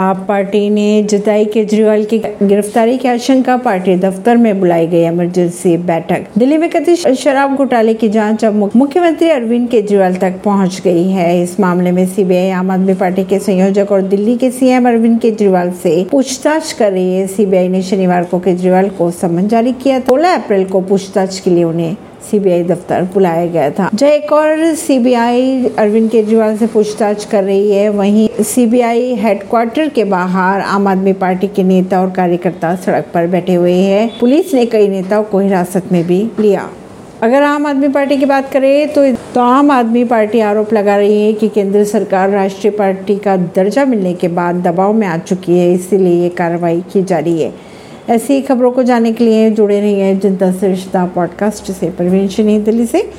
आप पार्टी ने जताई केजरीवाल की गिरफ्तारी की आशंका, पार्टी दफ्तर में बुलाई गई इमरजेंसी बैठक। दिल्ली में कथित शराब घोटाले की जाँच अब मुख्यमंत्री अरविंद केजरीवाल तक पहुँच गई है। इस मामले में सीबीआई, आम आदमी पार्टी के संयोजक और दिल्ली के सीएम अरविंद केजरीवाल से पूछताछ कर रही है। सीबीआई ने शनिवार को केजरीवाल को समन जारी किया सोलह अप्रैल को पूछताछ के लिए उन्हें सीबीआई दफ्तर बुलाया गया था। जब एक और सीबीआई अरविंद केजरीवाल से पूछताछ कर रही है। वहीं सीबीआई हेडक्वार्टर के बाहर आम आदमी पार्टी के नेता और कार्यकर्ता सड़क पर बैठे हुए हैं। पुलिस ने कई नेताओं को हिरासत में भी लिया। अगर आम आदमी पार्टी की बात करें तो तो आम आदमी पार्टी आरोप लगा रही है कि केंद्र सरकार राष्ट्रीय पार्टी का दर्जा मिलने के बाद दबाव में आ चुकी है, इसीलिए ये कार्रवाई की जा रही है। ऐसी खबरों को जानने के लिए जुड़े रहिए जनता से रिश्ता पॉडकास्ट से। परवीन दिल्ली से।